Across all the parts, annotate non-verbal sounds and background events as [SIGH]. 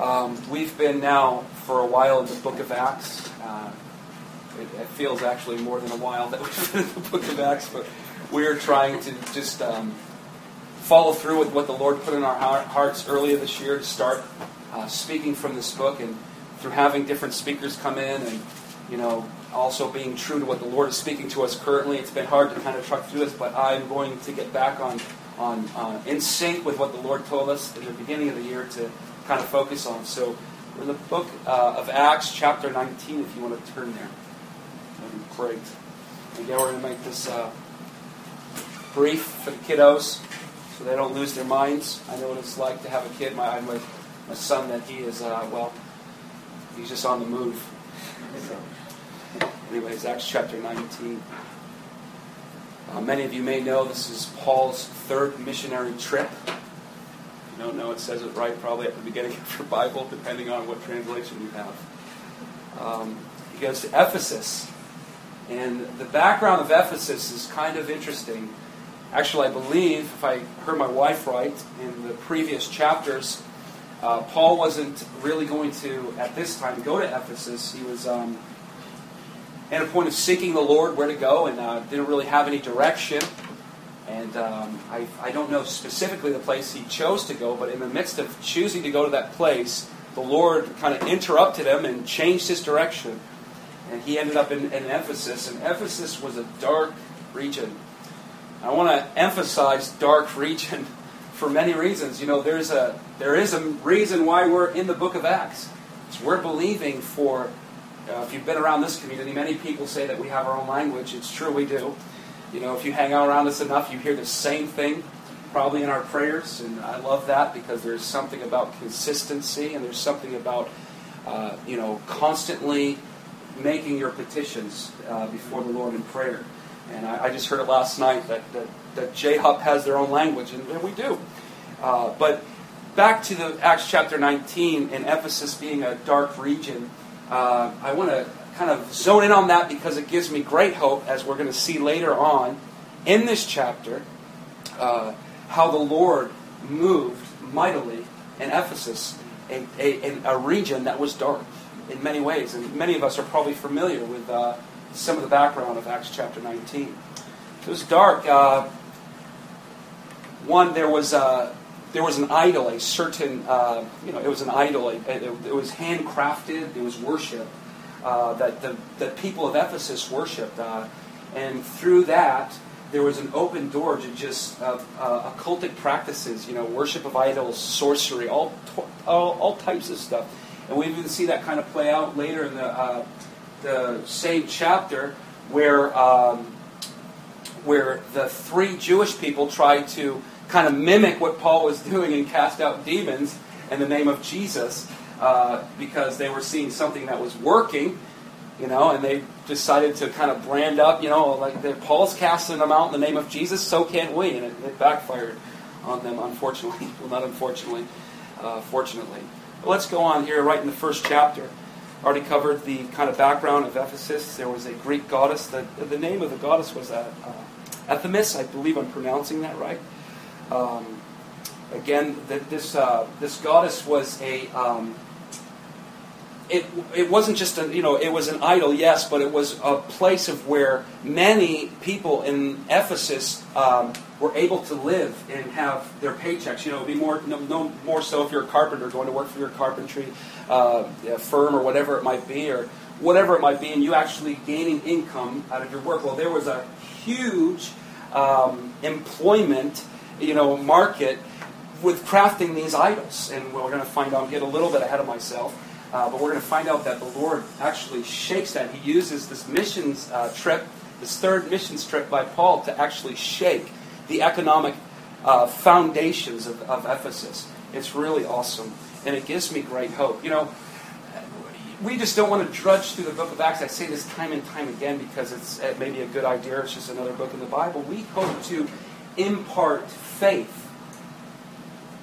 Um, we've been now for a while in the book of Acts. Uh, it, it, feels actually more than a while that we've been in the book of Acts, but we're trying to just um, follow through with what the Lord put in our hearts earlier this year to start uh, speaking from this book and through having different speakers come in and, you know, also being true to what the Lord is speaking to us currently. It's been hard to kind of truck through this, but I'm going to get back on, on uh, in sync with what the Lord told us in the beginning of the year to kind of focus on. So we're in the book uh, of Acts, chapter 19, if you want to turn there. That'd be great. Again, we're going to make this uh, brief for the kiddos so they don't lose their minds. I know what it's like to have a kid. My, my, my son, that he is, uh, well, he's just on the move. So, anyways, Acts chapter 19. Uh, many of you may know this is Paul's third missionary trip don't know, it says it right probably at the beginning of your Bible, depending on what translation you have. Um, he goes to Ephesus. And the background of Ephesus is kind of interesting. Actually, I believe, if I heard my wife right, in the previous chapters, uh, Paul wasn't really going to, at this time, go to Ephesus. He was um, at a point of seeking the Lord where to go and uh, didn't really have any direction. And um, I, I don't know specifically the place he chose to go, but in the midst of choosing to go to that place, the Lord kind of interrupted him and changed his direction. And he ended up in, in Ephesus. And Ephesus was a dark region. I want to emphasize dark region [LAUGHS] for many reasons. You know, there's a, there is a reason why we're in the book of Acts. It's we're believing for, uh, if you've been around this community, many people say that we have our own language. It's true, we do. You know, if you hang out around us enough, you hear the same thing probably in our prayers, and I love that because there's something about consistency and there's something about, uh, you know, constantly making your petitions uh, before the Lord in prayer. And I, I, just heard it last night that, that, that IHOP has their own language, and, and we do. Uh, but back to the Acts chapter 19 and Ephesus being a dark region, uh, I want to kind of zone in on that because it gives me great hope, as we're going to see later on in this chapter, uh, how the Lord moved mightily in Ephesus, a, a, a, region that was dark in many ways. And many of us are probably familiar with uh, some of the background of Acts chapter 19. It was dark. Uh, one, there was. Uh, there was an idol, a certain, uh, you know, it was an idol. It, it, it was handcrafted. It was worship uh, that the people of Ephesus worshipped, uh, and through that there was an open door to just uh, uh occultic practices, you know, worship of idols, sorcery, all, all, all types of stuff, and we even see that kind of play out later in the uh, the same chapter where um, where the three Jewish people tried to kind of mimic what Paul was doing and cast out demons in the name of Jesus uh, because they were seeing something that was working, you know, and they decided to kind of brand up, you know, like Paul's casting them out in the name of Jesus, so can't we? And it, it backfired on them, unfortunately. [LAUGHS] well, not unfortunately, uh, fortunately. But let's go on here, right in the first chapter. Already covered the kind of background of Ephesus. There was a Greek goddess. The, the name of the goddess was uh, uh, Ephemus. I believe I'm pronouncing that right. Um, again, that this uh, this goddess was a um, it, it wasn't just a, you know, it was an idol, yes, but it was a place of where many people in Ephesus um, were able to live and have their paychecks. You know, be more, no, no, more so if you're a carpenter going to work for your carpentry uh, firm or whatever it might be, or whatever it might be, and you actually gaining income out of your work. Well, there was a huge um, employment, you know, market with crafting these idols, and we're going to find out. Get a little bit ahead of myself. Uh, but we're going to find out that the Lord actually shakes that. He uses this missions uh, trip, this third missions trip by Paul, to actually shake the economic uh, foundations of, of Ephesus. It's really awesome. And it gives me great hope. You know, we just don't want to drudge through the book of Acts. I say this time and time again because it's it may be a good idea. It's just another book in the Bible. We hope to impart faith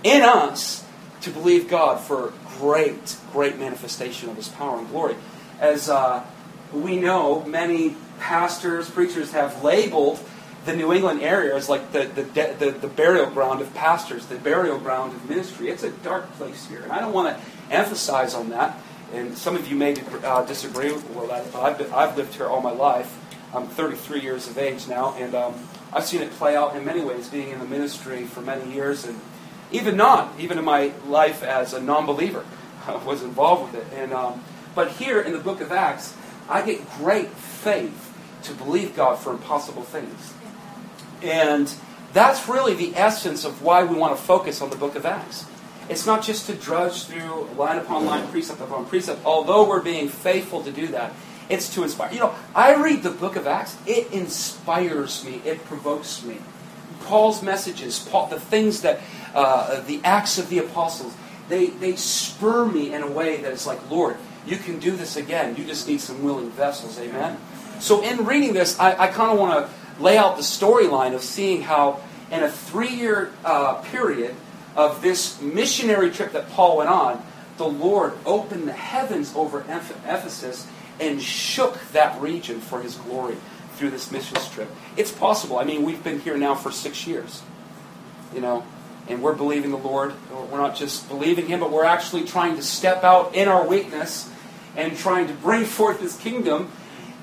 in us to believe God for great, great manifestation of His power and glory. As uh, we know, many pastors, preachers have labeled the New England area as like the, the, the, the burial ground of pastors, the burial ground of ministry. It's a dark place here. And I don't want to emphasize on that. And some of you may uh, disagree with that. But I've, been, I've lived here all my life. I'm 33 years of age now, and um, I've seen it play out in many ways, being in the ministry for many years, and even not, even in my life as a non-believer, [LAUGHS] I was involved with it. And um, but here in the Book of Acts, I get great faith to believe God for impossible things, and that's really the essence of why we want to focus on the Book of Acts. It's not just to drudge through line upon line, precept upon precept, although we're being faithful to do that. It's to inspire. You know, I read the book of Acts, it inspires me, it provokes me. Paul's messages, Paul, the things that, uh, the acts of the apostles, they, they spur me in a way that it's like, Lord, you can do this again. You just need some willing vessels. Amen? So, in reading this, I, I kind of want to lay out the storyline of seeing how, in a three year uh, period, of this missionary trip that Paul went on, the Lord opened the heavens over Ephesus and shook that region for his glory through this mission trip. It's possible. I mean, we've been here now for six years, you know, and we're believing the Lord. We're not just believing Him, but we're actually trying to step out in our weakness and trying to bring forth His kingdom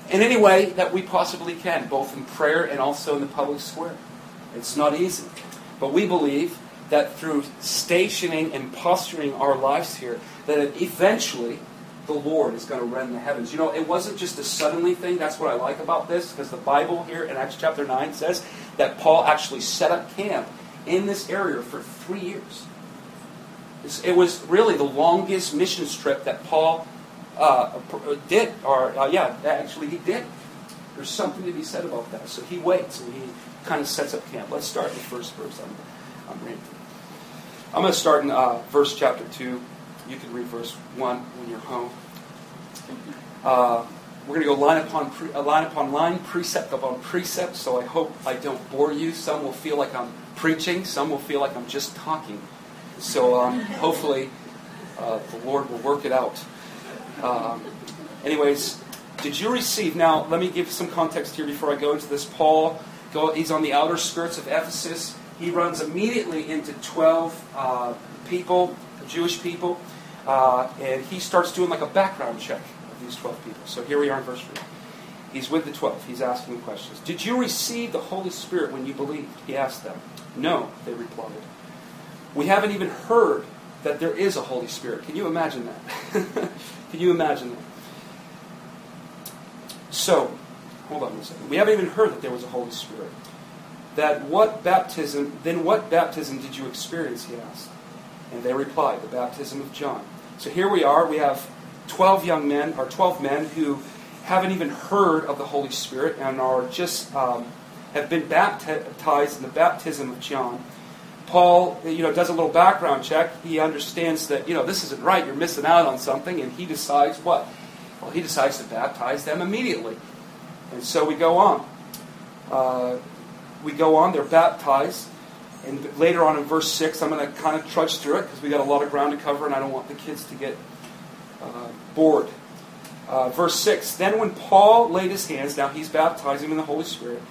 in any way that we possibly can, both in prayer and also in the public square. It's not easy. But we believe that through stationing and posturing our lives here, that eventually the Lord is going to rend the heavens. You know, it wasn't just a suddenly thing. That's what I like about this, because the Bible here in Acts chapter 9 says that Paul actually set up camp in this area for three years. It was really the longest mission trip that Paul uh, did, or uh, yeah, actually he did. There's something to be said about that. So he waits and he kind of sets up camp. Let's start the first verse. I'm, I'm reading. I'm going to start in uh, verse chapter 2. You can read verse 1 when you're home. We're going to go line upon pre- uh, line upon line, precept upon precept. So I hope I don't bore you. Some will feel like I'm preaching. Some will feel like I'm just talking. So um, hopefully uh, the Lord will work it out. Um, anyways, did you receive? Now let me give some context here before I go into this. Paul, go, he's on the outer skirts of Ephesus he runs immediately into 12 uh, people, Jewish people, uh, and he starts doing like a background check these 12 people. So here we are in verse 3. He's with the 12. He's asking questions. Did you receive the Holy Spirit when you believed? He asked them. No, they replied. We haven't even heard that there is a Holy Spirit. Can you imagine that? [LAUGHS] Can you imagine that? So, hold on a second. We haven't even heard that there was a Holy Spirit that what baptism, then what baptism did you experience? He asked. And they replied, the baptism of John. So here we are. We have 12 young men, or 12 men who haven't even heard of the Holy Spirit and are just um, have been baptized in the baptism of John. Paul, you know, does a little background check. He understands that you know this isn't right. You're missing out on something, and he decides what? Well, he decides to baptize them immediately. And so we go on. Uh, we go on, they're baptized. And later on in verse 6, I'm going to kind of trudge through it because we got a lot of ground to cover and I don't want the kids to get uh, bored. Uh, verse 6 Then when Paul laid his hands, now he's baptizing in the Holy Spirit,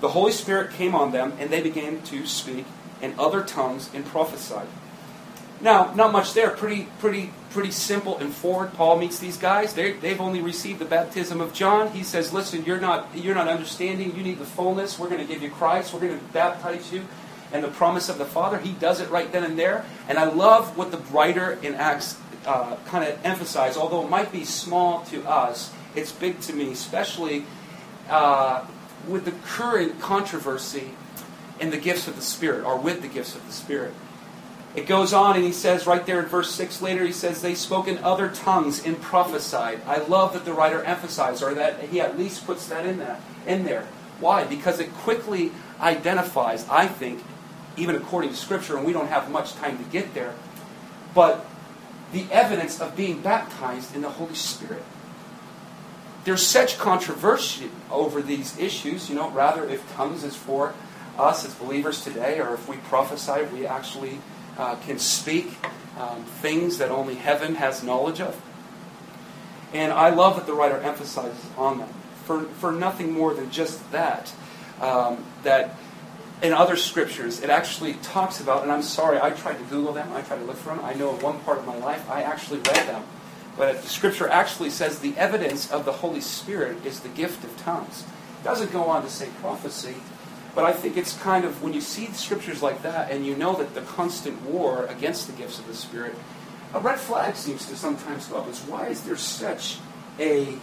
the Holy Spirit came on them and they began to speak in other tongues and prophesied. Now, not much there. Pretty, pretty, pretty simple and forward. Paul meets these guys. they they've only received the baptism of John. He says, "Listen, you're not, you're not understanding. You need the fullness. We're going to give you Christ. We're going to baptize you." And the promise of the Father, he does it right then and there. And I love what the writer in Acts uh, kind of emphasize, Although it might be small to us, it's big to me, especially uh, with the current controversy in the gifts of the Spirit, or with the gifts of the Spirit. It goes on and he says right there in verse 6 later, he says, they spoke in other tongues and prophesied. I love that the writer emphasized, or that he at least puts that in, that, in there. Why? Because it quickly identifies, I think, even according to Scripture, and we don't have much time to get there, but the evidence of being baptized in the Holy Spirit. There's such controversy over these issues, you know, rather if tongues is for us as believers today, or if we prophesy, we actually uh, can speak um, things that only heaven has knowledge of. And I love that the writer emphasizes on that for, for nothing more than just that. Um, that in other scriptures, it actually talks about, and I'm sorry, I tried to Google them, I tried to look for them. I know in one part of my life I actually read them. But the scripture actually says the evidence of the Holy Spirit is the gift of tongues. It doesn't go on to say prophecy, but I think it's kind of, when you see scriptures like that and you know that the constant war against the gifts of the Spirit, a red flag seems to sometimes go up. Is why is there such a,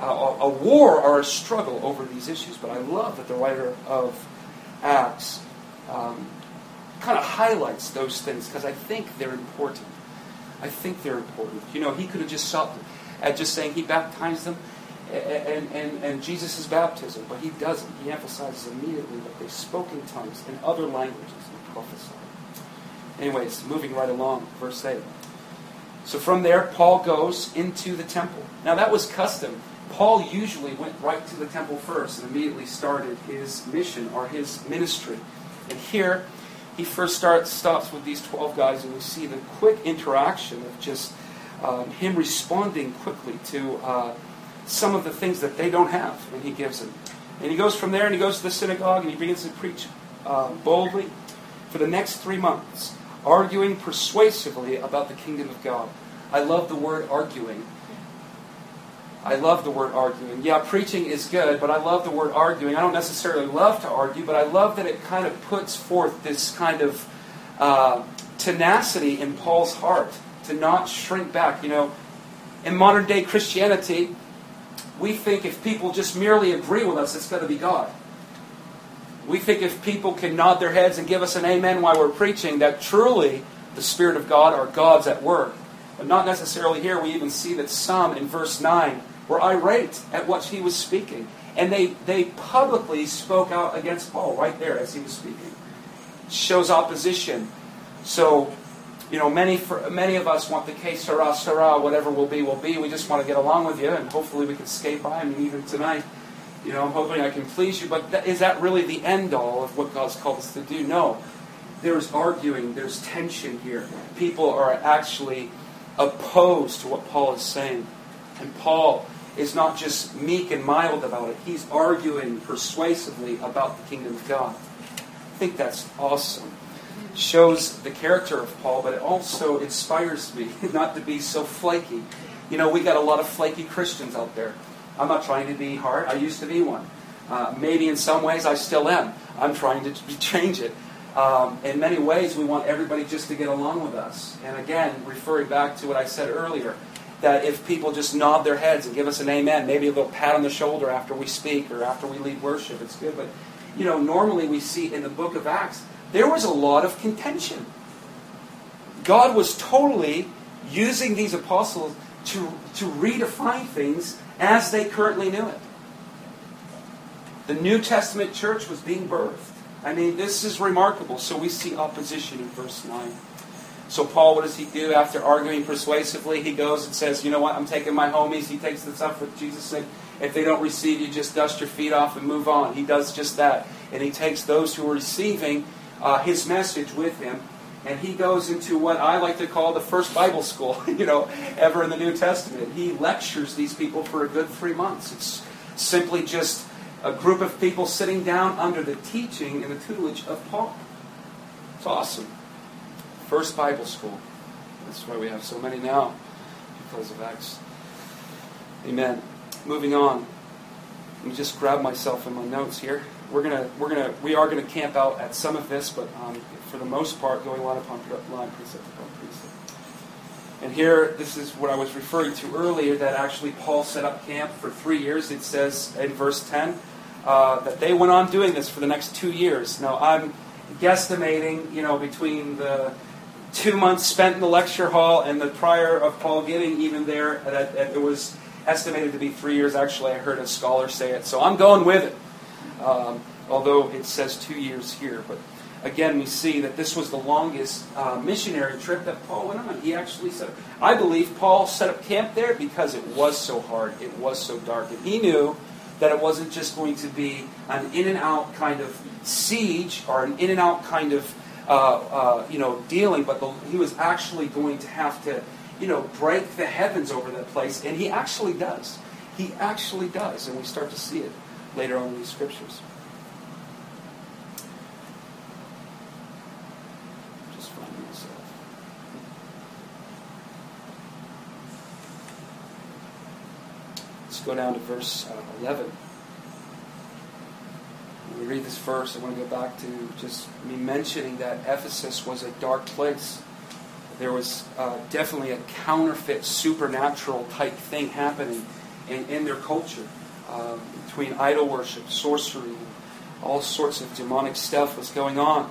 a, a war or a struggle over these issues? But I love that the writer of Acts um, kind of highlights those things because I think they're important. I think they're important. You know, he could have just stopped at just saying he baptized them and, and, and Jesus' baptism, but he doesn't. He emphasizes immediately that they spoke in tongues in other languages and prophesied. Anyways, moving right along, verse 8. So from there, Paul goes into the temple. Now, that was custom. Paul usually went right to the temple first and immediately started his mission or his ministry. And here, he first starts stops with these 12 guys, and we see the quick interaction of just um, him responding quickly to uh, some of the things that they don't have, and he gives them. And he goes from there and he goes to the synagogue and he begins to preach uh, boldly for the next three months, arguing persuasively about the kingdom of God. I love the word arguing. I love the word arguing. Yeah, preaching is good, but I love the word arguing. I don't necessarily love to argue, but I love that it kind of puts forth this kind of uh, tenacity in Paul's heart to not shrink back. You know, in modern day Christianity, we think if people just merely agree with us, it's going to be God. We think if people can nod their heads and give us an amen while we're preaching, that truly the Spirit of God or God's at work. But not necessarily here. We even see that some in verse 9 were irate at what he was speaking. And they, they publicly spoke out against Paul right there as he was speaking. Shows opposition. So you know, many for, many of us want the que sera sera, whatever will be will be. We just want to get along with you, and hopefully we can skate by. I mean, even tonight, you know, I'm hoping I can please you. But is that really the end all of what God's called us to do? No. There's arguing. There's tension here. People are actually opposed to what Paul is saying, and Paul is not just meek and mild about it. He's arguing persuasively about the kingdom of God. I think that's awesome shows the character of Paul, but it also inspires me [LAUGHS] not to be so flaky. You know, we got a lot of flaky Christians out there. I'm not trying to be hard. I used to be one. Uh, maybe in some ways I still am. I'm trying to [LAUGHS] change it. Um, in many ways, we want everybody just to get along with us. And again, referring back to what I said earlier, that if people just nod their heads and give us an amen, maybe a little pat on the shoulder after we speak or after we lead worship, it's good. But, you know, normally we see in the book of Acts, there was a lot of contention. God was totally using these apostles to, to redefine things as they currently knew it. The New Testament church was being birthed. I mean, this is remarkable. So we see opposition in verse 9. So Paul, what does he do after arguing persuasively? He goes and says, you know what, I'm taking my homies. He takes the stuff with Jesus said, if they don't receive you, just dust your feet off and move on. He does just that. And he takes those who are receiving uh, his message with him. And he goes into what I like to call the first Bible school, [LAUGHS] you know, ever in the New Testament. He lectures these people for a good three months. It's simply just a group of people sitting down under the teaching and the tutelage of Paul. It's awesome. First Bible school. That's why we have so many now, because of Acts. Amen. Moving on. Let me just grab myself in my notes here we're gonna we're gonna we are gonna camp out at some of this, but um, for the most part, going line upon line, precept upon precept. And here, this is what I was referring to earlier. That actually Paul set up camp for three years. It says in verse ten uh, that they went on doing this for the next two years. Now I'm guesstimating, you know, between the two months spent in the lecture hall and the prior of Paul getting even there, that, that it was estimated to be three years. Actually, I heard a scholar say it, so I'm going with it um, although it says two years here. But again, we see that this was the longest uh, missionary trip that Paul went on. He actually said, I believe Paul set up camp there because it was so hard, it was so dark. And he knew that it wasn't just going to be an in and out kind of siege or an in and out kind of uh, uh, you know dealing, but the, he was actually going to have to you know break the heavens over that place, and he actually does. He actually does, and we start to see it later on in these scriptures. Let's go down to verse uh, 11. When we read this verse, I want to go back to just me mentioning that Ephesus was a dark place. There was uh, definitely a counterfeit, supernatural type thing happening in, in their culture uh, between idol worship, sorcery, all sorts of demonic stuff was going on.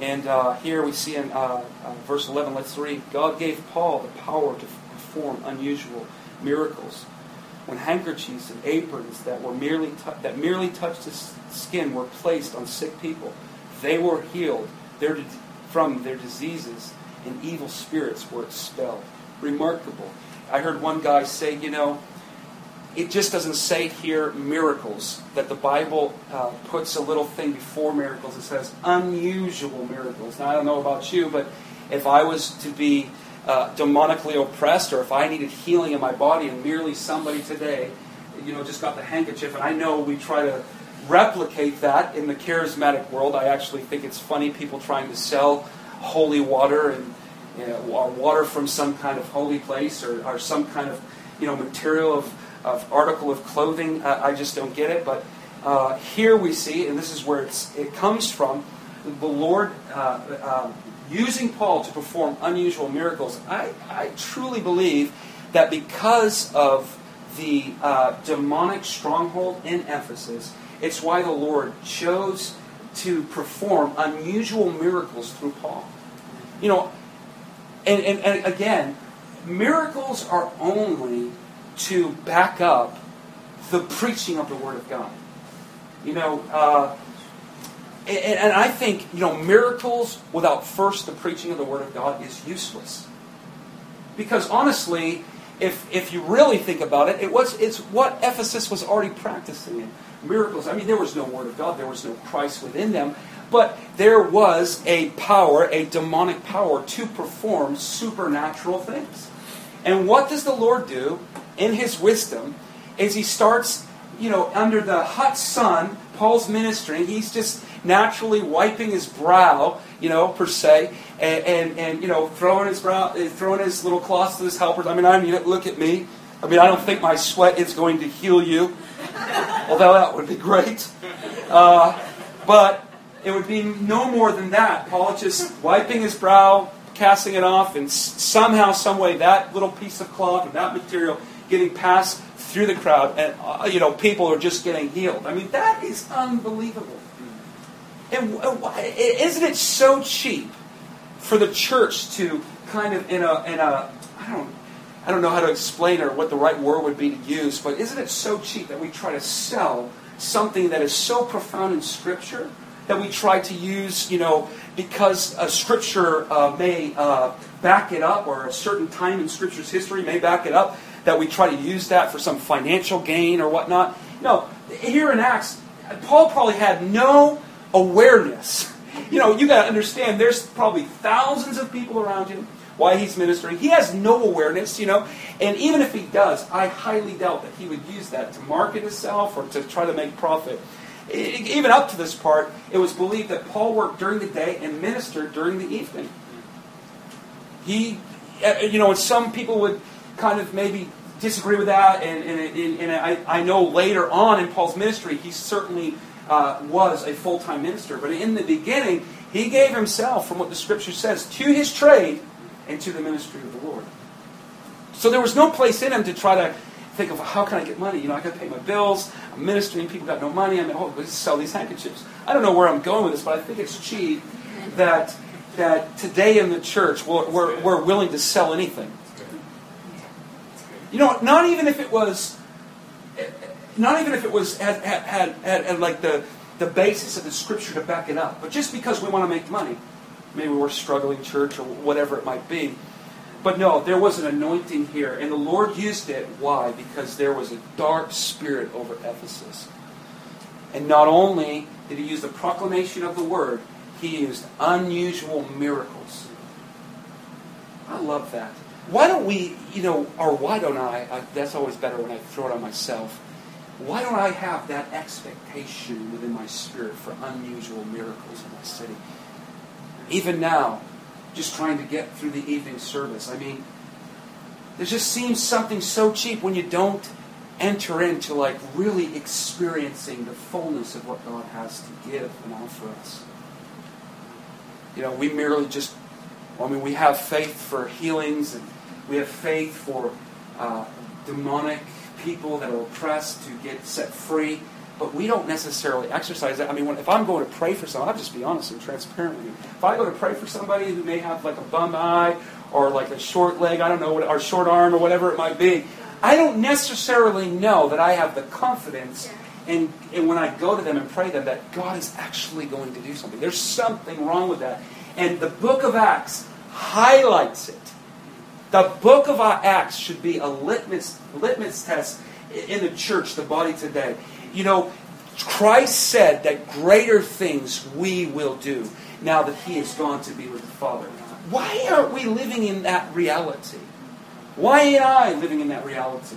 And uh, here we see in uh, uh, verse 11, let's read God gave Paul the power to perform unusual miracles. When handkerchiefs and aprons that, were merely tu- that merely touched the skin were placed on sick people, they were healed their, from their diseases, and evil spirits were expelled. Remarkable. I heard one guy say, you know, it just doesn't say here miracles, that the Bible uh, puts a little thing before miracles. It says unusual miracles. Now, I don't know about you, but if I was to be uh, demonically oppressed or if I needed healing in my body and merely somebody today, you know, just got the handkerchief, and I know we try to replicate that in the charismatic world. I actually think it's funny people trying to sell holy water and you know, water from some kind of holy place or, or some kind of you know material of of article of clothing. Uh, I just don't get it. But uh, here we see, and this is where it comes from, the Lord uh, um, using Paul to perform unusual miracles. I, I truly believe that because of the uh, demonic stronghold in Ephesus, it's why the Lord chose to perform unusual miracles through Paul. You know, and, and, and again, miracles are only to back up the preaching of the Word of God. You know, uh, and, and, I think, you know, miracles without first the preaching of the Word of God is useless. Because honestly, if, if you really think about it, it was, it's what Ephesus was already practicing in miracles. I mean, there was no Word of God, there was no Christ within them, but there was a power, a demonic power, to perform supernatural things. And what does the Lord do? in his wisdom, Is he starts, you know, under the hot sun, Paul's ministering, he's just naturally wiping his brow, you know, per se, and, and, and you know, throwing his brow, eh, throwing his little cloths to his helpers. I mean, I mean, look at me. I mean, I don't think my sweat is going to heal you, although that would be great. Uh, but it would be no more than that. Paul just wiping his brow, casting it off, and somehow, some way, that little piece of cloth or that material getting passed through the crowd, and uh, you know people are just getting healed. I mean, that is unbelievable. And isn't it so cheap for the church to kind of in a in a I don't I don't know how to explain or what the right word would be to use, but isn't it so cheap that we try to sell something that is so profound in Scripture that we try to use, you know, because a Scripture uh, may uh, back it up, or a certain time in Scripture's history may back it up, that we try to use that for some financial gain or whatnot. No, here in Acts, Paul probably had no awareness. You know, you got to understand, there's probably thousands of people around him while he's ministering. He has no awareness, you know, and even if he does, I highly doubt that he would use that to market himself or to try to make profit. Even up to this part, it was believed that Paul worked during the day and ministered during the evening. He, you know, and some people would kind of maybe disagree with that, and, and, and I, I, know later on in Paul's ministry, he certainly uh, was a full time minister. But in the beginning, he gave himself, from what the scripture says, to his trade and to the ministry of the Lord. So there was no place in him to try to think of how can I get money? You know, I got to pay my bills. I'm ministering. People got no money. I mean, oh, let's sell these handkerchiefs. I don't know where I'm going with this, but I think it's cheap that that today in the church we're, we're, we're willing to sell anything. You know, not even if it was, not even if it was had, had, had, had, like the, the basis of the scripture to back it up, but just because we want to make money. Maybe we're a struggling church or whatever it might be. But no, there was an anointing here, and the Lord used it. Why? Because there was a dark spirit over Ephesus. And not only did he use the proclamation of the word, he used unusual miracles. I love that why don't we, you know, or why don't I, I, that's always better when I throw it on myself, why don't I have that expectation within my spirit for unusual miracles in my city? Even now, just trying to get through the evening service. I mean, there just seems something so cheap when you don't enter into like really experiencing the fullness of what God has to give and offer us. You know, we merely just, I mean, we have faith for healings and we have faith for uh, demonic people that are oppressed to get set free, but we don't necessarily exercise that. I mean, when, if I'm going to pray for someone, I'll just be honest and transparent with you. If I go to pray for somebody who may have like a bum eye or like a short leg, I don't know, or short arm or whatever it might be, I don't necessarily know that I have the confidence and, and when I go to them and pray them that God is actually going to do something. There's something wrong with that. And the book of Acts highlights it. The book of Acts should be a litmus, litmus test in the church, the body today. You know, Christ said that greater things we will do now that he has gone to be with the Father. Why aren't we living in that reality? Why ain't I living in that reality?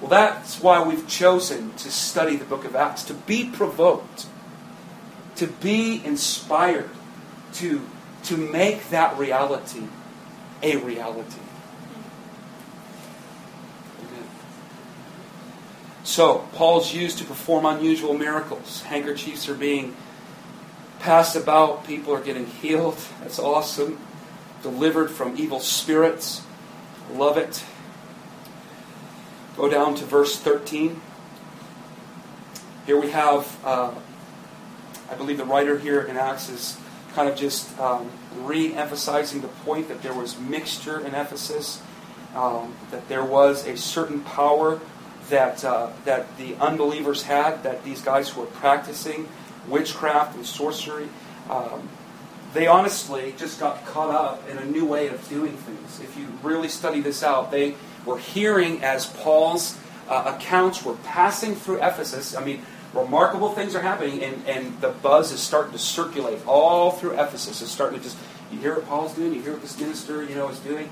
Well, that's why we've chosen to study the book of Acts, to be provoked, to be inspired, to, to make that reality a reality. So, Paul's used to perform unusual miracles. Handkerchiefs are being passed about, people are getting healed. That's awesome. Delivered from evil spirits. Love it. Go down to verse 13. Here we have, uh, I believe the writer here in Acts is kind of just um, re emphasizing the point that there was mixture in Ephesus, um, that there was a certain power that, uh, that the unbelievers had, that these guys who were practicing witchcraft and sorcery, um, they honestly just got caught up in a new way of doing things. If you really study this out, they were hearing as Paul's uh, accounts were passing through Ephesus. I mean, remarkable things are happening, and, and the buzz is starting to circulate all through Ephesus. It's starting to just, you hear what Paul's doing, you hear what this minister, you know, is doing,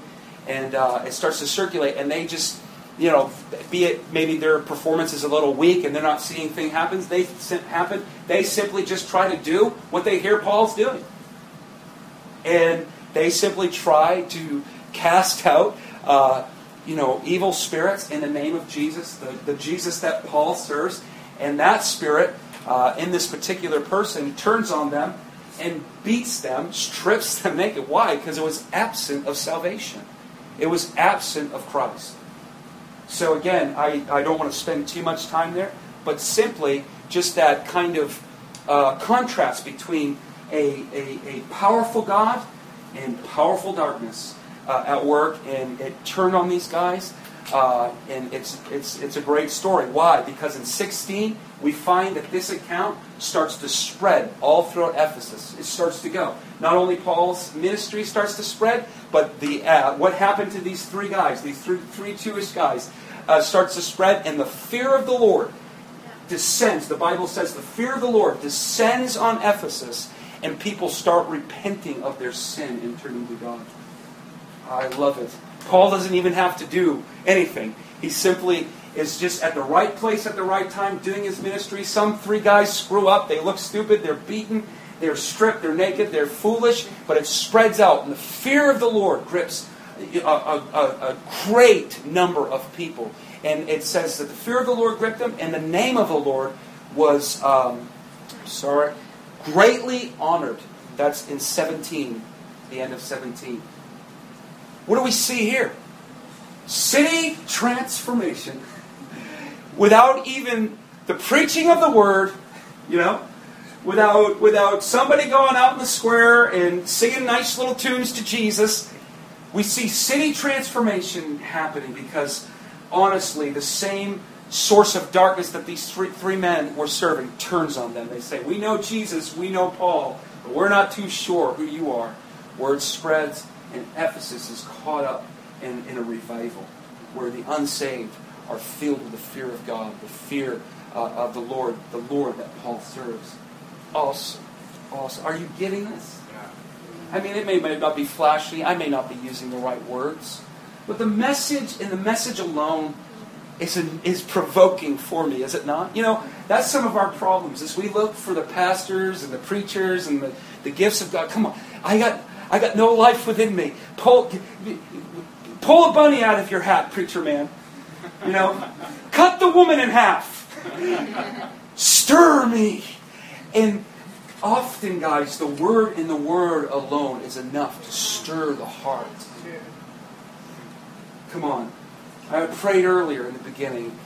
and uh, it starts to circulate, and they just, you know, be it maybe their performance is a little weak and they're not seeing thing happens, they happen. They simply just try to do what they hear Paul's doing, and they simply try to cast out, uh, you know, evil spirits in the name of Jesus, the, the Jesus that Paul serves, and that spirit uh, in this particular person turns on them and beats them, strips them naked. Why? Because it was absent of salvation. It was absent of Christ. So again, I, I don't want to spend too much time there, but simply just that kind of uh, contrast between a, a, a, powerful God and powerful darkness uh, at work, and it turned on these guys. Uh, and it's, it's, it's a great story. Why? Because in 16, we find that this account starts to spread all throughout Ephesus. It starts to go. Not only Paul's ministry starts to spread, but the, uh, what happened to these three guys, these three, three Jewish guys, uh, starts to spread, and the fear of the Lord descends. The Bible says the fear of the Lord descends on Ephesus, and people start repenting of their sin and turning to God. I love it. Paul doesn't even have to do anything. He simply is just at the right place at the right time doing his ministry. Some three guys screw up. They look stupid. They're beaten. They're stripped. They're naked. They're foolish. But it spreads out. And the fear of the Lord grips a, a, a, great number of people. And it says that the fear of the Lord gripped them, and the name of the Lord was, um, sorry, greatly honored. That's in 17, the end of 17. What do we see here? City transformation. Without even the preaching of the word, you know, without without somebody going out in the square and singing nice little tunes to Jesus, we see city transformation happening because honestly, the same source of darkness that these three, three men were serving turns on them. They say, We know Jesus, we know Paul, but we're not too sure who you are. Word spreads, and Ephesus is caught up in, in a revival where the unsaved are filled with the fear of God, the fear uh, of the Lord, the Lord that Paul serves. Awesome. Awesome. Are you getting this? I mean, it may, may not be flashy. I may not be using the right words. But the message and the message alone is, an, is provoking for me, is it not? You know, that's some of our problems. As we look for the pastors and the preachers and the, the gifts of God, come on. I got, I got no life within me. Pull, pull a bunny out of your hat, preacher man. You know, cut the woman in half. Stir me. And often, guys, the word in the word alone is enough to stir the heart. Come on. I prayed earlier in the beginning.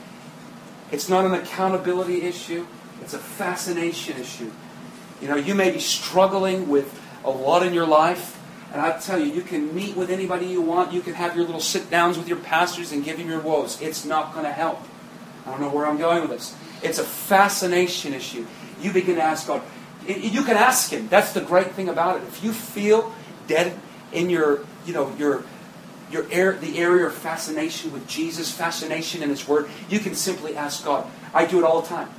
It's not an accountability issue, it's a fascination issue. You know, you may be struggling with a lot in your life, and I tell you, you can meet with anybody you want. You can have your little sit downs with your pastors and give them your woes. It's not going to help. I don't know where I'm going with this. It's a fascination issue. You begin to ask God. You can ask Him. That's the great thing about it. If you feel dead in your, you know, your your air, the area of fascination with Jesus, fascination in His Word, you can simply ask God. I do it all the time.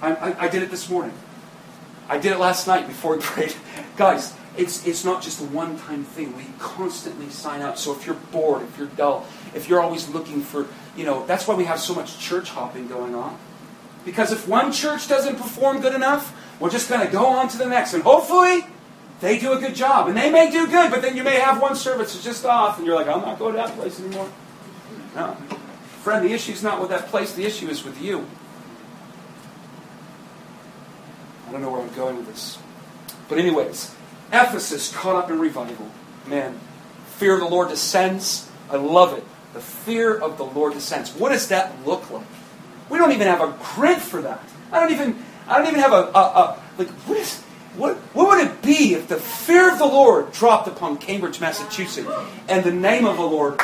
I, I, I did it this morning. I did it last night before we [LAUGHS] prayed. Guys, it's, it's not just a one time thing. We constantly sign up. So if you're bored, if you're dull, if you're always looking for, you know, that's why we have so much church hopping going on. Because if one church doesn't perform good enough, we're just going to go on to the next. And hopefully, they do a good job. And they may do good, but then you may have one service that's just off, and you're like, I'm not going to that place anymore. No. Friend, the issue is not with that place, the issue is with you. I don't know where I'm going with this. But, anyways, Ephesus caught up in revival. Man, fear of the Lord descends. I love it. The fear of the Lord descends. What does that look like? We don't even have a grid for that. I don't even. I don't even have a, a, a like. What is? What, what would it be if the fear of the Lord dropped upon Cambridge, Massachusetts, and the name of the Lord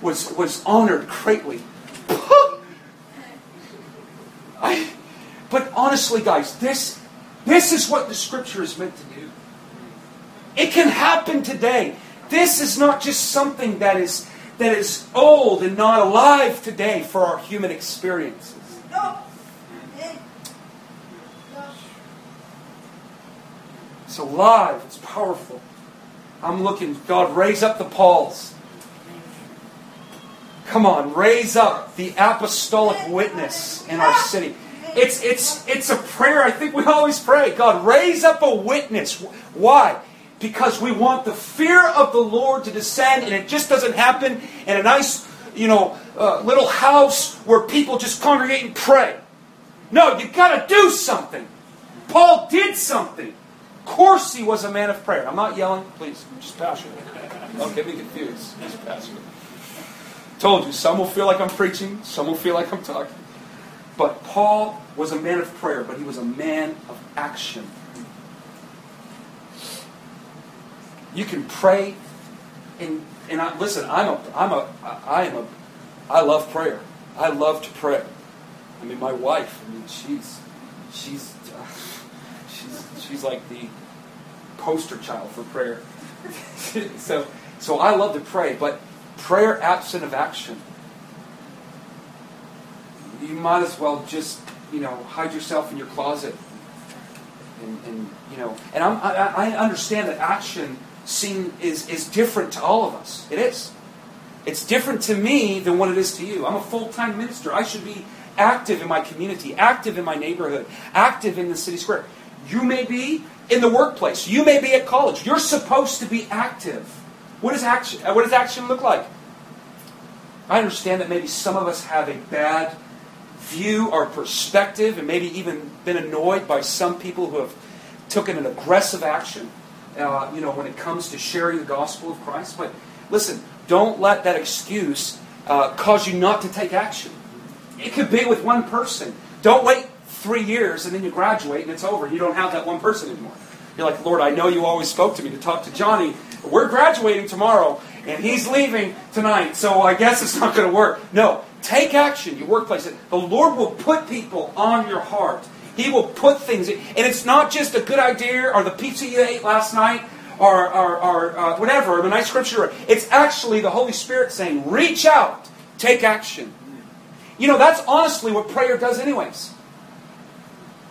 was was honored greatly? [LAUGHS] I, but honestly, guys, this this is what the Scripture is meant to do. It can happen today. This is not just something that is that is old and not alive today for our human experiences. It's alive, it's powerful. I'm looking, God, raise up the Pauls. Come on, raise up the apostolic witness in our city. It's, it's, it's a prayer I think we always pray. God, raise up a witness. Why? Because we want the fear of the Lord to descend, and it just doesn't happen in a nice, you know, uh, little house where people just congregate and pray. No, you got to do something. Paul did something. Course, he was a man of prayer. I'm not yelling, please. I'm just passionate. Don't get me confused. Just passionate. Told you, some will feel like I'm preaching, some will feel like I'm talking. But Paul was a man of prayer, but he was a man of action. You can pray, and and I, listen. I'm a I'm a I am a I love prayer. I love to pray. I mean, my wife. I mean, she's she's she's she's like the poster child for prayer. [LAUGHS] so so I love to pray, but prayer absent of action. You might as well just you know hide yourself in your closet and, and you know and I'm, I, I understand that action seem is is different to all of us. It is. It's different to me than what it is to you. I'm a full-time minister. I should be active in my community active in my neighborhood active in the city square you may be in the workplace you may be at college you're supposed to be active what does action what does action look like i understand that maybe some of us have a bad view or perspective and maybe even been annoyed by some people who have taken an aggressive action, uh, you know, when it comes to sharing the gospel of Christ. But listen, don't let that excuse uh, cause you not to take action. It could be with one person. Don't wait three years and then you graduate and it's over. You don't have that one person anymore. You're like, Lord, I know you always spoke to me to talk to Johnny. We're graduating tomorrow and he's leaving tonight, so I guess it's not going to work. No, Take action, your workplace. The Lord will put people on your heart. He will put things, in, and it's not just a good idea or the pizza you ate last night or, or, or uh, whatever, the nice scripture. It's actually the Holy Spirit saying, reach out, take action. You know, that's honestly what prayer does, anyways.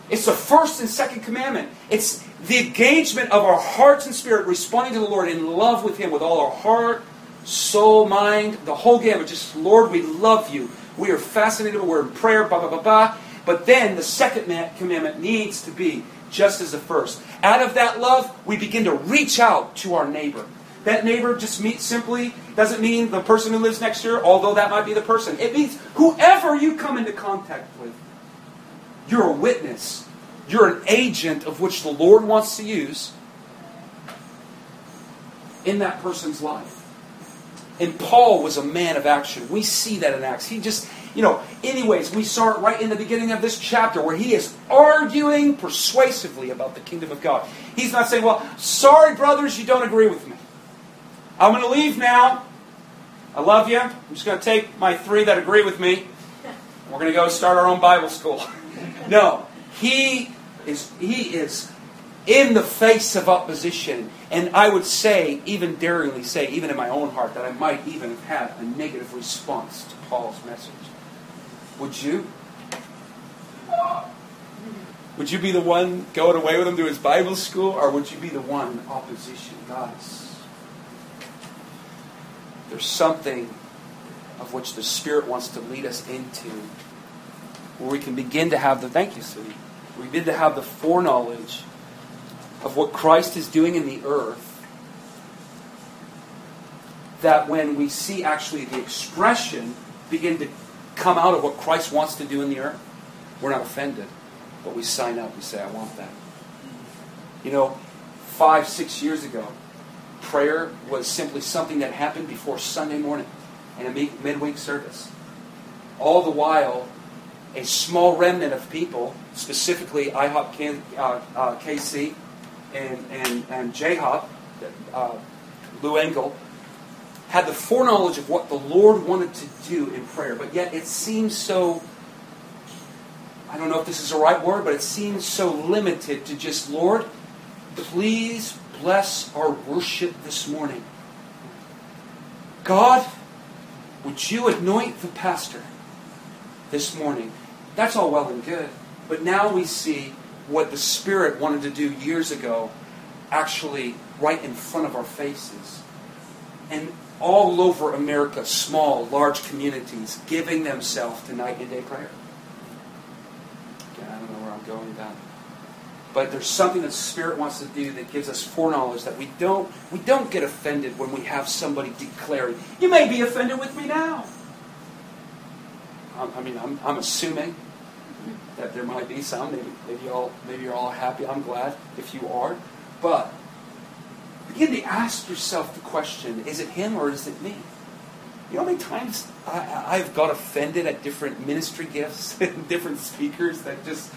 It's the first and second commandment. It's the engagement of our hearts and spirit responding to the Lord in love with Him with all our heart, soul, mind, the whole gamut. Just, Lord, we love you. We are fascinated. We're in prayer, blah, blah, blah, blah. But then the second commandment needs to be just as the first. Out of that love, we begin to reach out to our neighbor. that neighbor just means simply doesn't mean the person who lives next door, although that might be the person. It means whoever you come into contact with, you're a witness. You're an agent of which the Lord wants to use in that person's life. And Paul was a man of action. We see that in Acts. He just, you know, anyways, we saw it right in the beginning of this chapter where he is arguing persuasively about the kingdom of God. He's not saying, well, sorry, brothers, you don't agree with me. I'm going to leave now. I love you. I'm just going to take my three that agree with me. We're going to go start our own Bible school. [LAUGHS] no, he is he is in the face of opposition. And I would say, even daringly say, even in my own heart, that I might even have had a negative response to Paul's message. Would you? Would you be the one going away with him to his Bible school, or would you be the one opposition? Guys, there's something of which the Spirit wants to lead us into where we can begin to have the, thank you, sweetie, we begin to have the foreknowledge of what Christ is doing in the earth, that when we see actually the expression begin to come out of what Christ wants to do in the earth, we're not offended, but we sign up. We say, I want that. You know, five, six years ago, prayer was simply something that happened before Sunday morning in a midweek service. All the while, a small remnant of people, specifically IHOP uh, uh, KC and, and, and JHOP, uh, Lou Engle, had the foreknowledge of what the Lord wanted to do in prayer, but yet it seems so, I don't know if this is the right word, but it seems so limited to just, Lord, please bless our worship this morning. God, would you anoint the pastor this morning? That's all well and good. But now we see what the Spirit wanted to do years ago actually right in front of our faces. And all over America, small, large communities giving themselves to night and day prayer. Again, I don't know where I'm going with that. But there's something that the Spirit wants to do that gives us foreknowledge that we don't we don't get offended when we have somebody declaring, "You may be offended with me now." I mean, I'm, I'm assuming that there might be some. Maybe, maybe all maybe you're all happy. I'm glad if you are. But begin to ask yourself the question: Is it him or is it me? You know how many times I, have got offended at different ministry gifts [LAUGHS] and different speakers that just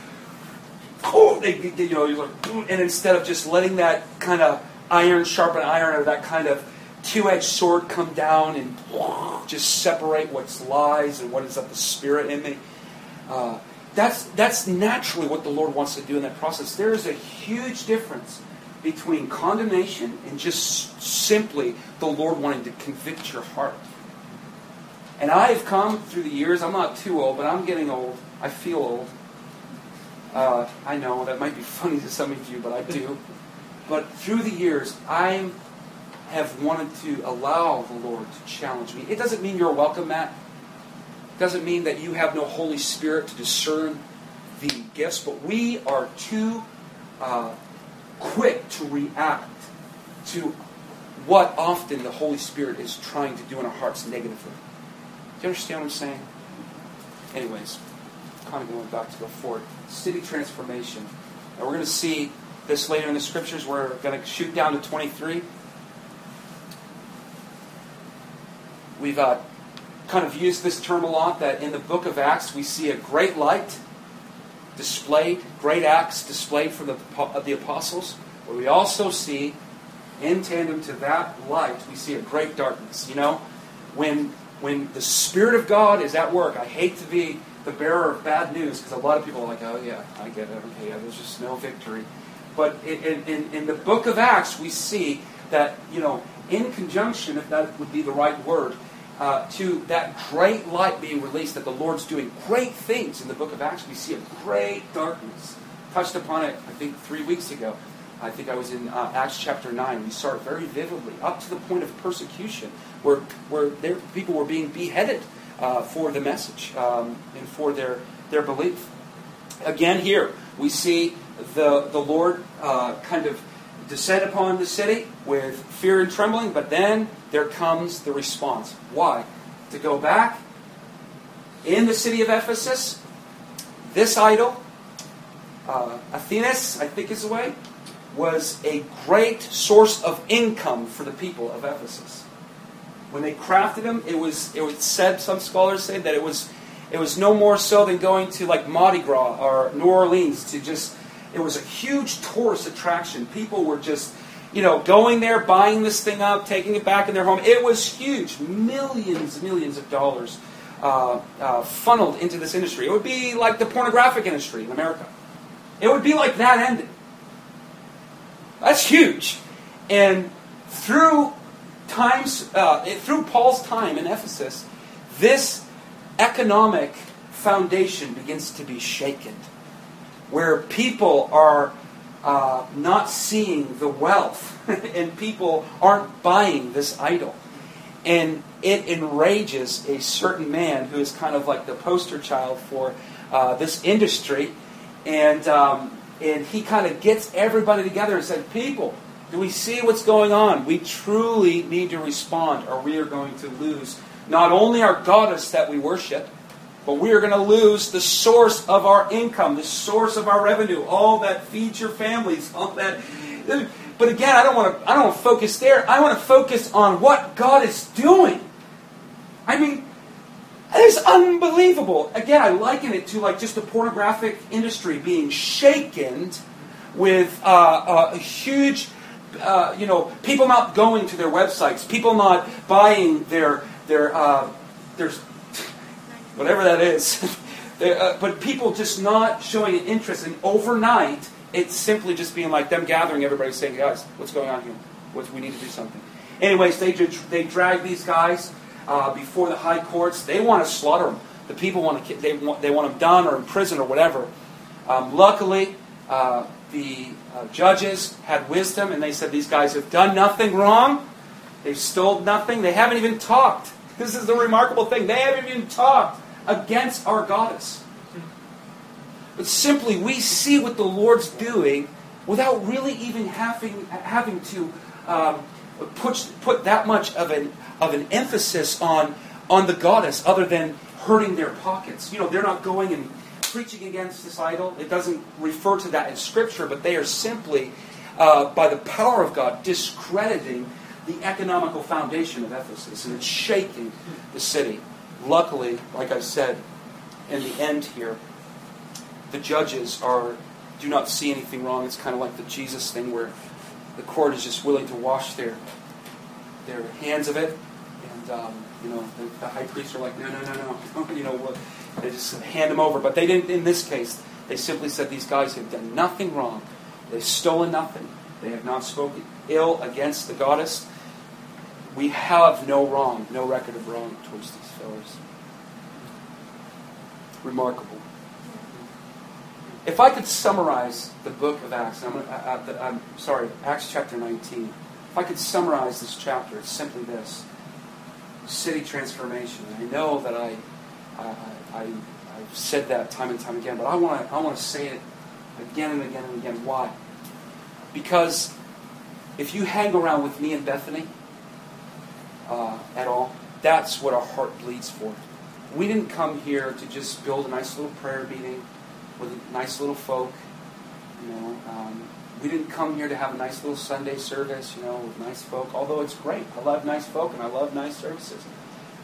oh, they, you know, you're like, and instead of just letting that kind of iron sharpen iron or that kind of two-edged sword come down and just separate what's lies and what is of the spirit in me. Uh, that's, that's naturally what the Lord wants to do in that process. There is a huge difference between condemnation and just simply the Lord wanting to convict your heart. And I have come through the years, I'm not too old, but I'm getting old. I feel old. Uh, I know that might be [LAUGHS] funny to some of you, but I do. But through the years, I have wanted to allow the Lord to challenge me. It doesn't mean you're welcome, Matt doesn't mean that you have no Holy Spirit to discern the gifts, but we are too uh, quick to react to what often the Holy Spirit is trying to do in our hearts negatively. Do you understand what I'm saying? Anyways, kind of going back to go forward. City transformation. Now we're going to see this later in the scriptures. We're going to shoot down to 23. We've uh, kind of used this term a lot that in the book of Acts we see a great light displayed, great acts displayed from the, of the apostles, but we also see, in tandem to that light, we see a great darkness. You know, when when the Spirit of God is at work, I hate to be the bearer of bad news because a lot of people are like, oh yeah, I get it. Okay, yeah, there's just no victory. But in, in, in the book of Acts, we see that, you know, in conjunction, if that would be the right word, uh, to that great light being released, that the Lord's doing great things in the book of Acts. We see a great darkness. Touched upon it, I think, three weeks ago. I think I was in uh, Acts chapter 9. We saw it very vividly, up to the point of persecution, where, where there, people were being beheaded uh, for the message um, and for their, their belief. Again, here, we see the, the Lord uh, kind of descend upon the city with fear and trembling, but then there comes the response. Why? To go back in the city of Ephesus, this idol, uh, Athenes, I think is the way, was a great source of income for the people of Ephesus. When they crafted them, it was it was said some scholars say that it was it was no more so than going to like Mardi Gras or New Orleans to just it was a huge tourist attraction. People were just you know going there, buying this thing up, taking it back in their home. It was huge, millions, millions of dollars uh, uh, funneled into this industry. It would be like the pornographic industry in America. It would be like that ended. That's huge. And through times, uh, through Paul's time in Ephesus, this economic foundation begins to be shaken, where people are uh, not seeing the wealth, [LAUGHS] and people aren't buying this idol. And it enrages a certain man who is kind of like the poster child for uh, this industry. And um, and he kind of gets everybody together and said, People, do we see what's going on? We truly need to respond, or we are going to lose not only our goddess that we worship, but we are going to lose the source of our income, the source of our revenue, all that feeds your families, all that. But again, I don't want to. I don't want to focus there. I want to focus on what God is doing. I mean, it is unbelievable. Again, I liken it to like just the pornographic industry being shaken with uh, uh, a huge, uh, you know, people not going to their websites, people not buying their their uh, their whatever that is, [LAUGHS] uh, but people just not showing an interest. And overnight, it's simply just being like them gathering everybody, saying, "Guys, what's going on here? What we need to do something." Anyways, they they drag these guys uh, before the high courts. They want to slaughter them. The people want to they want they want them done or in prison or whatever. Um, luckily, uh, the uh, judges had wisdom and they said these guys have done nothing wrong. They've stole nothing. They haven't even talked. [LAUGHS] This is the remarkable thing. They haven't even talked against our goddess. But simply, we see what the Lord's doing without really even having having to um, put put that much of an of an emphasis on, on the goddess other than hurting their pockets. You know, they're not going and preaching against this idol. It doesn't refer to that in Scripture, but they are simply, uh, by the power of God, discrediting the economical foundation of Ephesus, and it's shaking the city. Luckily, like I said, in the end here, the judges are do not see anything wrong. It's kind of like the Jesus thing where the court is just willing to wash their their hands of it and um, you know, the, the, high priests are like, no, no, no, no, [LAUGHS] you know, they just hand them over. But they didn't. In this case, they simply said these guys have done nothing wrong. They've stolen nothing. They have not spoken ill against the goddess. We have no wrong, no record of wrong towards these fellows. Remarkable. If I could summarize the book of Acts, I'm, I, am sorry, Acts chapter 19. If I could summarize this chapter, it's simply this city transformation. I know that I, I, I, have said that time and time again, but I want to I want to say it again and again and again. Why? Because if you hang around with me in Bethany uh, at all, that's what our heart bleeds for. We didn't come here to just build a nice little prayer meeting with nice little folk. You know, um, we didn't come here to have a nice little Sunday service, you know, with nice folk, although it's great. I love nice folk and I love nice services.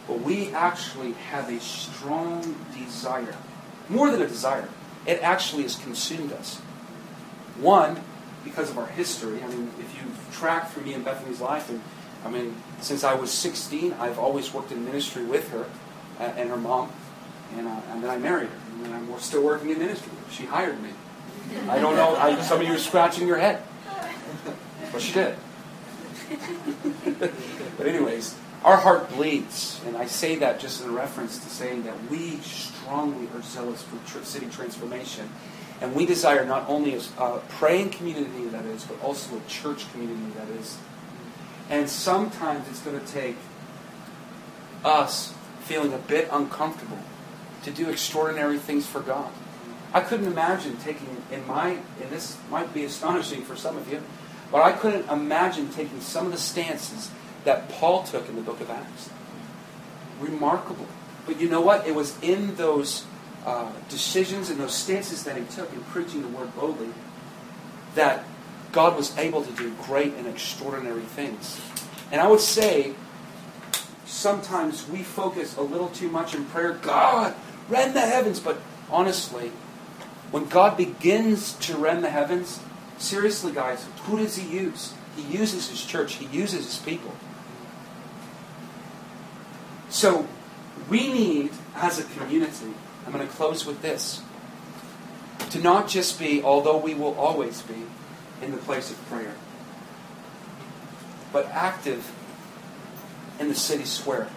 But we actually have a strong desire, more than a desire, it actually has consumed us. One, because of our history. I mean, if you track through me and Bethany's life, and I mean, since I was 16, I've always worked in ministry with her uh, and her mom, and, uh, and then I married her, and I'm still working in ministry. She hired me. I don't know. I, some of you are scratching your head. But she did. [LAUGHS] but anyways, our heart bleeds, and I say that just in reference to saying that we strongly are zealous for city transformation, and we desire not only a praying community that is, but also a church community that is. And sometimes it's going to take us feeling a bit uncomfortable to do extraordinary things for God. I couldn't imagine taking in my and this might be astonishing for some of you, But I couldn't imagine taking some of the stances that Paul took in the book of Acts. Remarkable. But you know what? It was in those uh, decisions and those stances that he took in preaching the word boldly that God was able to do great and extraordinary things. And I would say sometimes we focus a little too much in prayer. God, rend the heavens. But honestly, when God begins to rend the heavens, seriously, guys, who does He use? He uses His church, He uses His people. So we need, as a community, I'm going to close with this, to not just be, although we will always be, in the place of prayer, but active in the city square.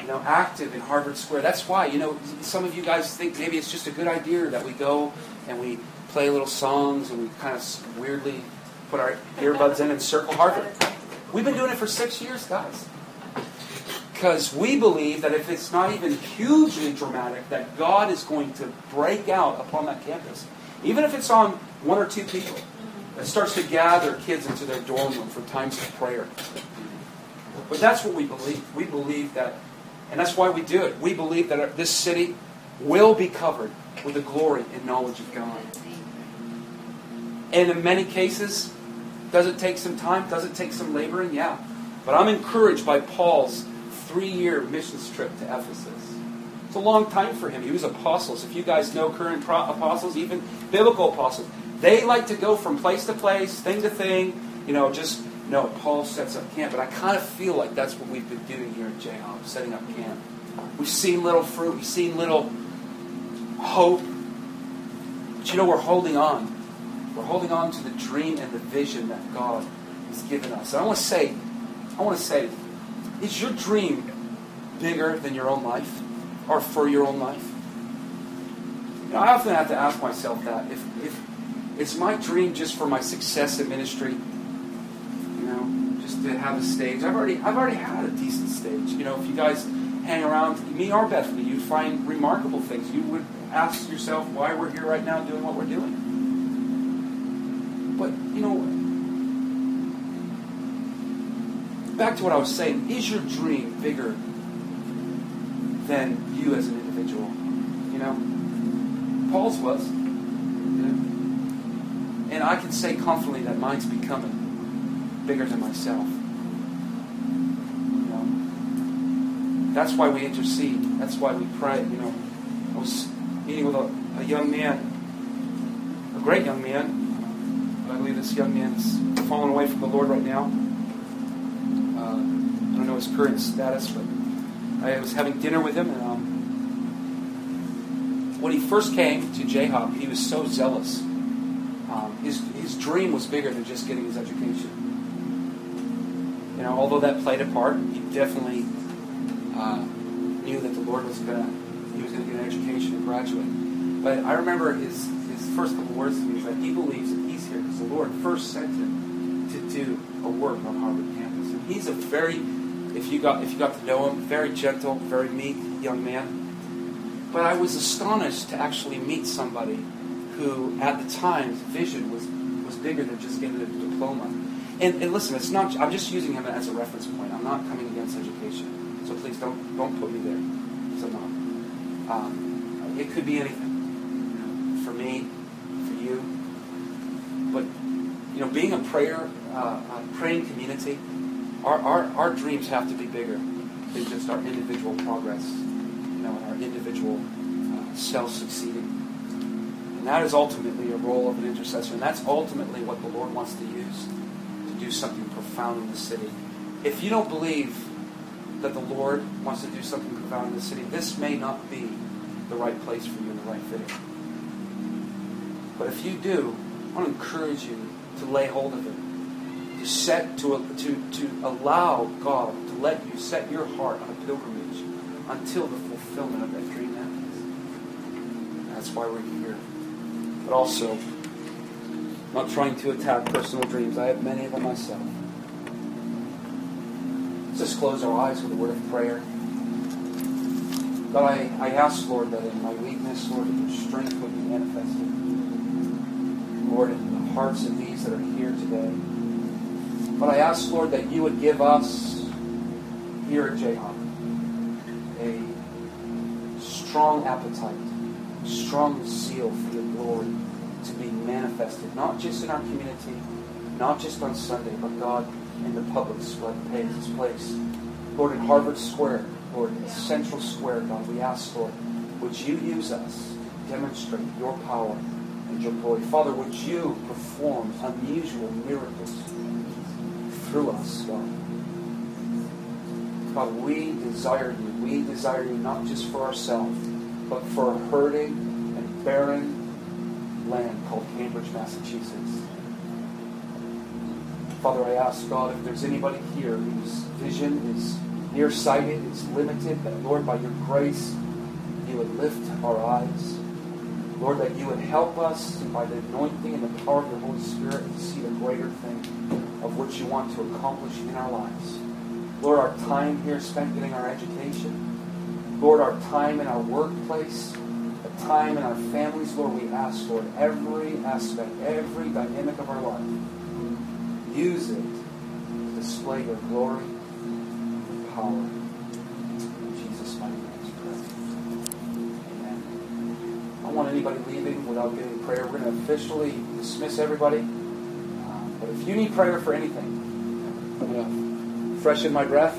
You know, active in Harvard Square. That's why, you know, some of you guys think maybe it's just a good idea that we go and we play little songs and we kind of weirdly put our earbuds in and circle Harvard. We've been doing it for six years, guys. Because we believe that if it's not even hugely dramatic, that God is going to break out upon that campus. Even if it's on one or two people. It starts to gather kids into their dorm room for times of prayer. But that's what we believe. We believe that, and that's why we do it. We believe that this city will be covered with the glory and knowledge of God. And in many cases, does it take some time? Does it take some laboring? Yeah. But I'm encouraged by Paul's three year missions trip to Ephesus. It's a long time for him. He was apostles. If you guys know current apostles, even biblical apostles, they like to go from place to place, thing to thing, you know, just no, Paul sets up camp, but I kind of feel like that's what we've been doing here at JHOP, setting up camp. We've seen little fruit, we've seen little hope. But you know, we're holding on. We're holding on to the dream and the vision that God has given us. And I want to say, I want to say, is your dream bigger than your own life? Or for your own life? You know, I often have to ask myself that. If, if it's my dream just for my success in ministry, you know, just to have a stage. I've already I've already had a decent stage. You know, if you guys hang around me or Bethany, you'd find remarkable things. You would ask yourself why we're here right now doing what we're doing. But you know, back to what I was saying, is your dream bigger than you as an individual? You know? Paul's was. And I can say confidently that mine's becoming bigger than myself. You know? That's why we intercede. That's why we pray. You know, I was meeting with a, a young man, a great young man. I believe this young man's fallen away from the Lord right now. Uh, I don't know his current status, but I was having dinner with him, and um, when he first came to JHOP, he was so zealous. His, his dream was bigger than just getting his education. You know, although that played a part, he definitely uh, knew that the Lord was gonna he was gonna get an education and graduate. But I remember his his first couple words to me was that he believes that he's here because the Lord first sent him to do a work on Harvard campus. And he's a very if you got if you got to know him, very gentle, very meek young man. But I was astonished to actually meet somebody who, at the time, vision was was bigger than just getting a diploma and, and listen, it's not. I'm just using him as a reference point. I'm not coming against education, so please don't don't put me there. So not. Um, it could be anything. For me, for you. But you know, being a prayer, uh, a praying community, our, our our dreams have to be bigger than just our individual progress. You know, our individual uh, self succeeding. And that is ultimately a role of an intercessor, and that's ultimately what the Lord wants to use to do something profound in the city. If you don't believe that the Lord wants to do something profound in the city, this may not be the right place for you the right fit. But if you do, I want to encourage you to lay hold of it, to set to to to allow God to let you set your heart on a pilgrimage until the fulfillment of that dream happens. That's why we're here. But also not trying to attack personal dreams. I have many of them myself. Let's just close our eyes with a word of prayer. God, I, I ask, Lord, that in my weakness, Lord, that your strength would be manifested. Lord, in the hearts of these that are here today. But I ask, Lord, that you would give us here at JHOP a strong appetite, strong zeal for your glory to be manifested, not just in our community, not just on Sunday, but God, in the public square, its place. Lord, in Harvard Square, Lord, in Central Square, God, we ask, Lord, would you use us to demonstrate your power and your glory? Father, would you perform unusual miracles through us, God? God, we desire you. We desire you not just for ourselves, but for a hurting and barren land called Cambridge, Massachusetts. Father, I ask God if there's anybody here whose vision is nearsighted, is limited, that Lord, by your grace, you would lift our eyes. Lord, that you would help us by the anointing and the power of the Holy Spirit to see the greater thing of what you want to accomplish in our lives. Lord, our time here spent getting our education. Lord, our time in our workplace, time in our families, Lord, we ask, Lord, every aspect, every dynamic of our life, use it to display your glory and power. In Jesus' mighty name, Amen. I don't want anybody leaving without getting prayer. We're going to officially dismiss everybody. Uh, but if you need prayer for anything, I'm going to freshen my breath.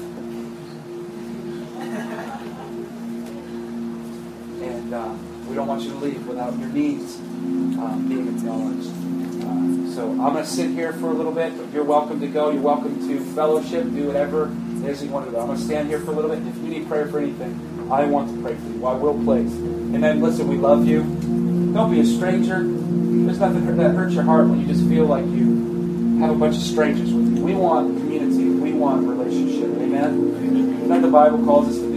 We don't want you to leave without your needs uh, being acknowledged. Uh, so I'm going to sit here for a little bit. You're welcome to go. You're welcome to fellowship. Do whatever it is you want to do. I'm going to stand here for a little bit. If you need prayer for anything, I want to pray for you. I will place. And then listen, we love you. Don't be a stranger. There's nothing that hurts your heart when you just feel like you have a bunch of strangers with you. We want community. We want relationship. Amen. And then the Bible calls us to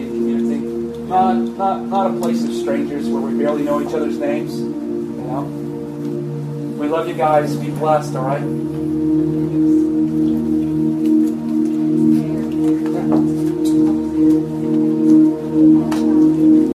not not not a place of strangers where we barely know each other's names. You know. We love you guys. Be blessed. All right.